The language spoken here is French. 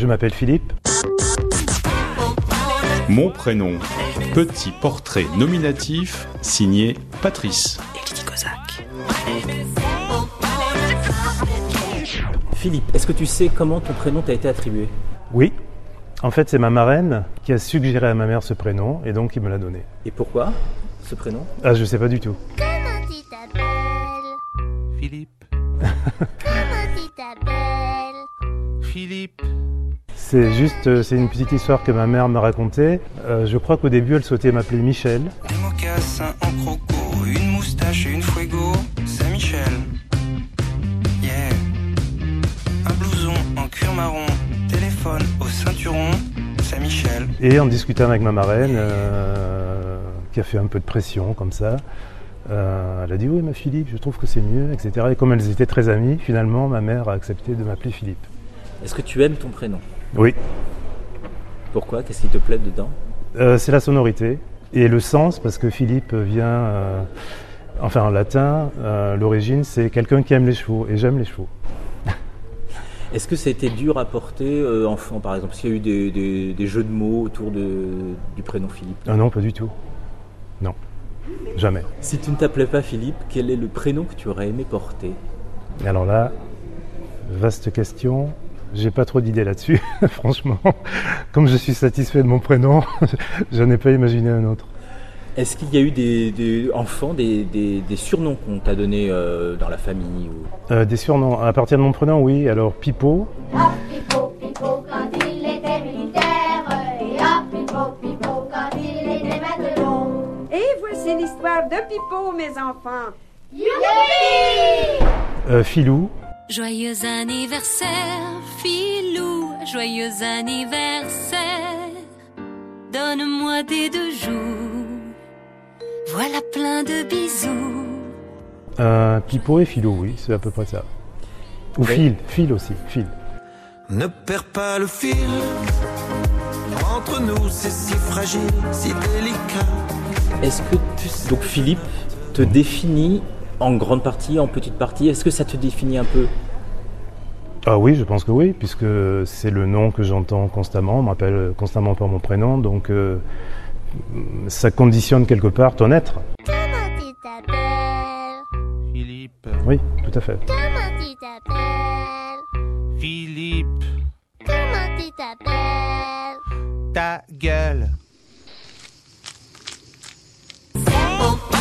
Je m'appelle Philippe. Mon prénom, petit portrait nominatif signé Patrice. Philippe, est-ce que tu sais comment ton prénom t'a été attribué? Oui. En fait, c'est ma marraine qui a suggéré à ma mère ce prénom et donc il me l'a donné. Et pourquoi ce prénom? Ah, je sais pas du tout. Comment tu t'appelles? Philippe, Comment tu t'appelles? Philippe, C'est juste, euh, c'est une petite histoire que ma mère m'a racontée. Euh, je crois qu'au début, elle souhaitait m'appeler Michel. des mocassins en croco, une moustache et une fuego, Saint-Michel. Yeah. Un blouson en cuir marron, téléphone au ceinturon, Saint-Michel. Et en discutant avec ma marraine, euh, qui a fait un peu de pression comme ça, euh, elle a dit oui, ma Philippe, je trouve que c'est mieux, etc. Et comme elles étaient très amies, finalement, ma mère a accepté de m'appeler Philippe. Est-ce que tu aimes ton prénom? Oui, Pourquoi? Qu'est-ce qui te plaît dedans? Euh, c'est la sonorité et le sens, parce que Philippe vient, euh, enfin en latin, euh, l'origine c'est quelqu'un qui aime les chevaux, et j'aime les chevaux. Est-ce que ça a été dur à porter enfant par exemple? Qu'il y a eu des, des- des jeux de mots autour de- du prénom Philippe? Ah non, pas du tout. Non, jamais. Si tu ne t'appelais pas Philippe, quel est le prénom que tu aurais aimé porter? Alors là, vaste question. J'ai pas trop d'idées là-dessus, franchement. Comme je suis satisfait de mon prénom, je n'ai pas imaginé un autre. Est-ce qu'il y a eu des, des enfants, des, des- des surnoms qu'on t'a donnés euh, dans la famille ou... Euh, des surnoms. À partir de mon prénom, oui. Alors Pipo, Hop, pipo, pipo, quand il était militaire. Et hop, pipo, pipo, quand il était matelot. Et voici l'histoire de Pipo, mes enfants. Youpi euh, Filou, Joyeux anniversaire, Filou, joyeux anniversaire. Donne-moi des deux jours, voilà plein de bisous. euh, Pipo et Filou, oui, c'est à peu près ça. Ou Oui. Phil, Phil aussi, Phil. Ne perds pas le fil. Entre nous, c'est si fragile, si délicat. Est-ce que tu... donc Philippe te définit en grande partie, en petite partie Est-ce que ça te définit un peu? Ah oui, je pense que oui, puisque c'est le nom que j'entends constamment, on m'appelle constamment par mon prénom, donc euh, ça conditionne quelque part ton être. Comment tu t'appelles? Philippe. Oui, tout à fait. Comment tu t'appelles? Philippe. Comment tu t'appelles? Ta gueule. Oh, oh,